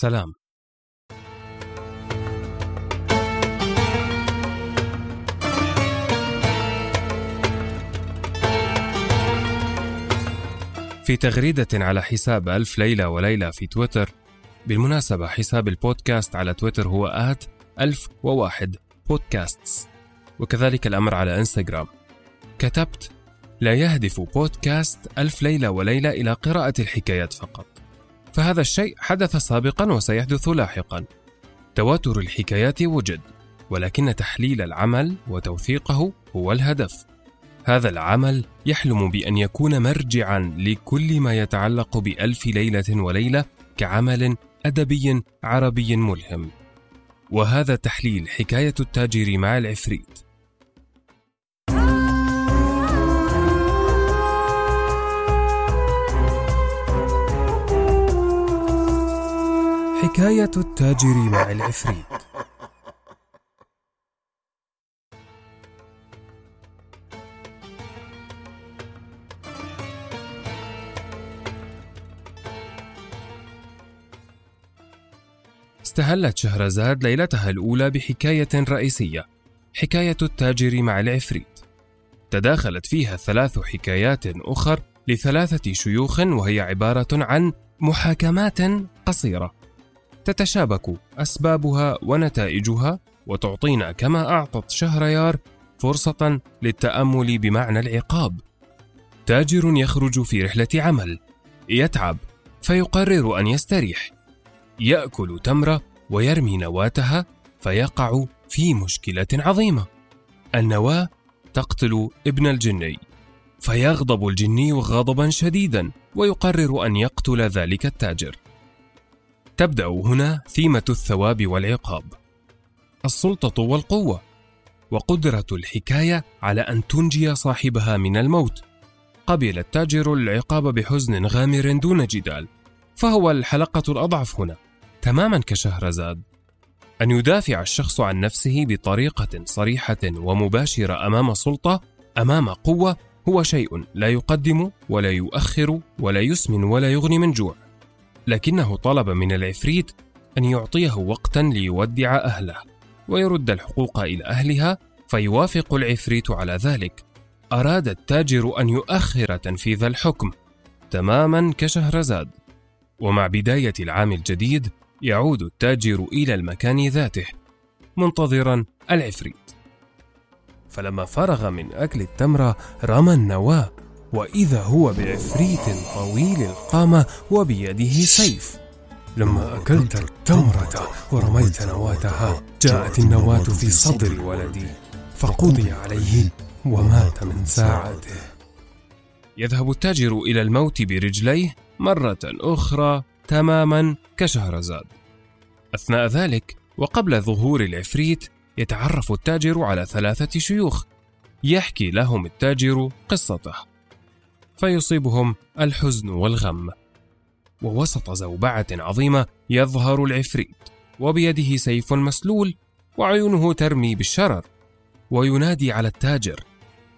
سلام. في تغريدة على حساب ألف ليلة وليلة في تويتر بالمناسبة حساب البودكاست على تويتر هو آت ألف وواحد بودكاستس. وكذلك الأمر على إنستغرام. كتبت لا يهدف بودكاست ألف ليلة وليلة إلى قراءة الحكايات فقط. فهذا الشيء حدث سابقا وسيحدث لاحقا. تواتر الحكايات وجد ولكن تحليل العمل وتوثيقه هو الهدف. هذا العمل يحلم بأن يكون مرجعا لكل ما يتعلق بألف ليلة وليلة كعمل أدبي عربي ملهم. وهذا تحليل حكاية التاجر مع العفريت. حكاية التاجر مع العفريت استهلت شهرزاد ليلتها الأولى بحكاية رئيسية حكاية التاجر مع العفريت تداخلت فيها ثلاث حكايات أخر لثلاثة شيوخ وهي عبارة عن محاكمات قصيرة. تتشابك أسبابها ونتائجها وتعطينا كما أعطت شهريار فرصة للتأمل بمعنى العقاب. تاجر يخرج في رحلة عمل يتعب فيقرر أن يستريح. يأكل تمره ويرمي نواتها فيقع في مشكلة عظيمة. النواة تقتل ابن الجني فيغضب الجني غضبا شديدا ويقرر أن يقتل ذلك التاجر. تبدأ هنا ثيمة الثواب والعقاب. السلطة والقوة وقدرة الحكاية على أن تنجي صاحبها من الموت. قبل التاجر العقاب بحزن غامر دون جدال فهو الحلقة الأضعف هنا تماما كشهرزاد أن يدافع الشخص عن نفسه بطريقة صريحة ومباشرة أمام سلطة أمام قوة هو شيء لا يقدم ولا يؤخر ولا يسمن ولا يغني من جوع. لكنه طلب من العفريت أن يعطيه وقتا ليودع أهله ويرد الحقوق إلى أهلها فيوافق العفريت على ذلك. أراد التاجر أن يؤخر تنفيذ الحكم تماما كشهرزاد ومع بداية العام الجديد يعود التاجر إلى المكان ذاته منتظرا العفريت. فلما فرغ من أكل التمرة رمى النواة وإذا هو بعفريت طويل القامة وبيده سيف. لما أكلت التمرة ورميت نواتها جاءت النواة في صدر ولدي. فقضي عليه ومات من ساعته. يذهب التاجر إلى الموت برجليه مرة أخرى تماما كشهرزاد أثناء ذلك وقبل ظهور العفريت يتعرف التاجر على ثلاثة شيوخ. يحكي لهم التاجر قصته. فيصيبهم الحزن والغم. ووسط زوبعة عظيمة يظهر العفريت وبيده سيف مسلول وعيونه ترمي بالشرر وينادي على التاجر.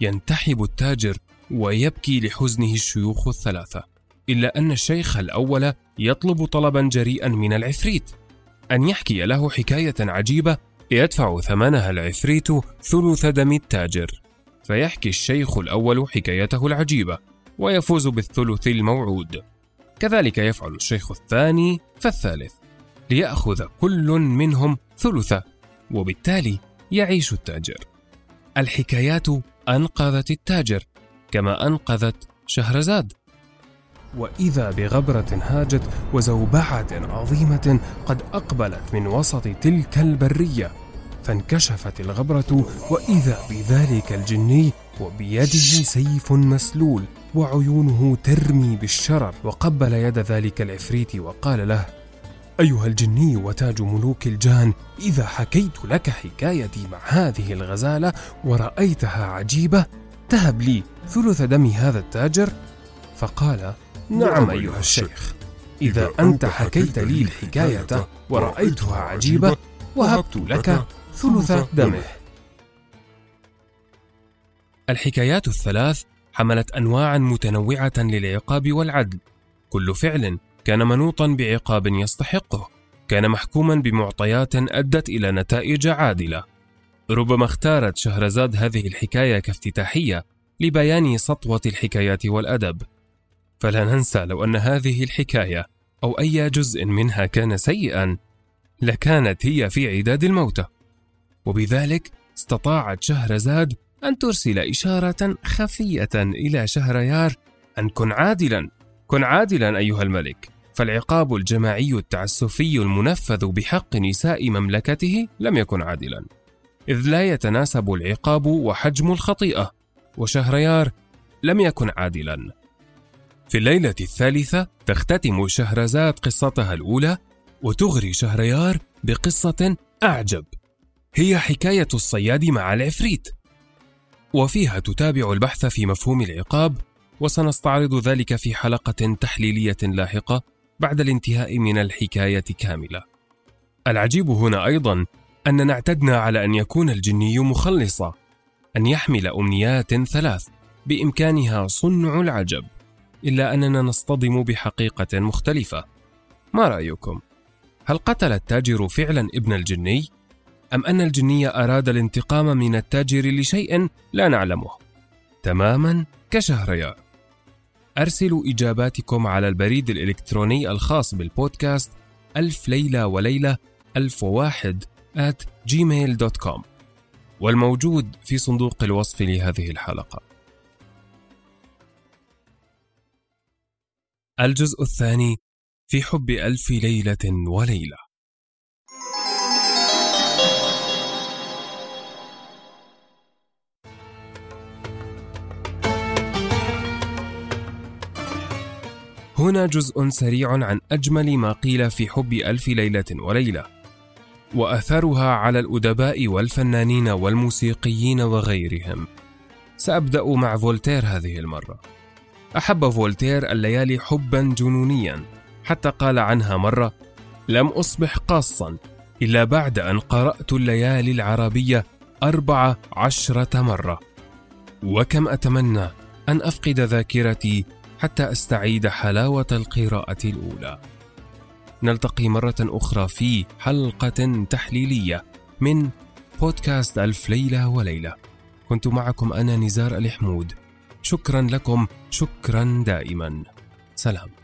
ينتحب التاجر ويبكي لحزنه الشيوخ الثلاثة إلا أن الشيخ الأول يطلب طلبا جريئا من العفريت أن يحكي له حكاية عجيبة يدفع ثمنها العفريت ثلث دم التاجر. فيحكي الشيخ الأول حكايته العجيبة. ويفوز بالثلث الموعود. كذلك يفعل الشيخ الثاني فالثالث ليأخذ كل منهم ثلثة وبالتالي يعيش التاجر. الحكايات أنقذت التاجر كما أنقذت شهرزاد. وإذا بغبرة هاجت وزوبعة عظيمة قد أقبلت من وسط تلك البرية. فانكشفت الغبرة وإذا بذلك الجني وبيده سيف مسلول وعيونه ترمي بالشرر. وقبل يد ذلك العفريت وقال له أيها الجني وتاج ملوك الجان إذا حكيت لك حكايتي مع هذه الغزالة ورأيتها عجيبة تهب لي ثلث دم هذا التاجر؟ فقال نعم أيها الشيخ. إذا أنت حكيت لي الحكاية ورأيتها عجيبة وهبت لك ثلث دمه. الحكايات الثلاث حملت أنواعا متنوعة للعقاب والعدل. كل فعل كان منوطا بعقاب يستحقه. كان محكوما بمعطيات أدت إلى نتائج عادلة. ربما اختارت شهرزاد هذه الحكاية كافتتاحية لبيان سطوة الحكايات والأدب. فلا ننسى لو أن هذه الحكاية أو أي جزء منها كان سيئا لكانت هي في عداد الموتى. وبذلك استطاعت شهرزاد أن ترسل إشارة خفية إلى شهريار أن كن عادلا كن عادلا أيها الملك. فالعقاب الجماعي التعسفي المنفذ بحق نساء مملكته لم يكن عادلا. إذ لا يتناسب العقاب وحجم الخطيئة وشهريار لم يكن عادلا. في الليلة الثالثة تختتم شهرزاد قصتها الأولى وتغري شهريار بقصة أعجب. هي حكاية الصياد مع العفريت وفيها تتابع البحث في مفهوم العقاب وسنستعرض ذلك في حلقة تحليلية لاحقة بعد الانتهاء من الحكاية كاملة. العجيب هنا أيضا أننا اعتدنا على أن يكون الجني مخلصا، أن يحمل أمنيات ثلاث بإمكانها صنع العجب، إلا أننا نصطدم بحقيقة مختلفة. ما رأيكم؟ هل قتل التاجر فعلا ابن الجني؟ أم أن الجني أراد الانتقام من التاجر لشيء لا نعلمه؟ تماما كشهريار. أرسلوا إجاباتكم على البريد الإلكتروني الخاص بالبودكاست ألف ليلة وليلة ألف وواحد at gmail.com والموجود في صندوق الوصف لهذه الحلقة الجزء الثاني في حب ألف ليلة وليلة هنا جزء سريع عن أجمل ما قيل في حب ألف ليلة وليلة وأثرها على الأدباء والفنانين والموسيقيين وغيرهم. سأبدأ مع فولتير هذه المرة. أحب فولتير الليالي حبا جنونيا حتى قال عنها مرة لم أصبح قاصا إلا بعد أن قرأت الليالي العربية أربع عشرة مرة. وكم أتمنى أن أفقد ذاكرتي حتى أستعيد حلاوة القراءة الأولى. نلتقي مرة أخرى في حلقة تحليلية من بودكاست ألف ليلة وليلة. كنت معكم أنا نزار الحمود. شكرا لكم. شكرا دائما. سلام.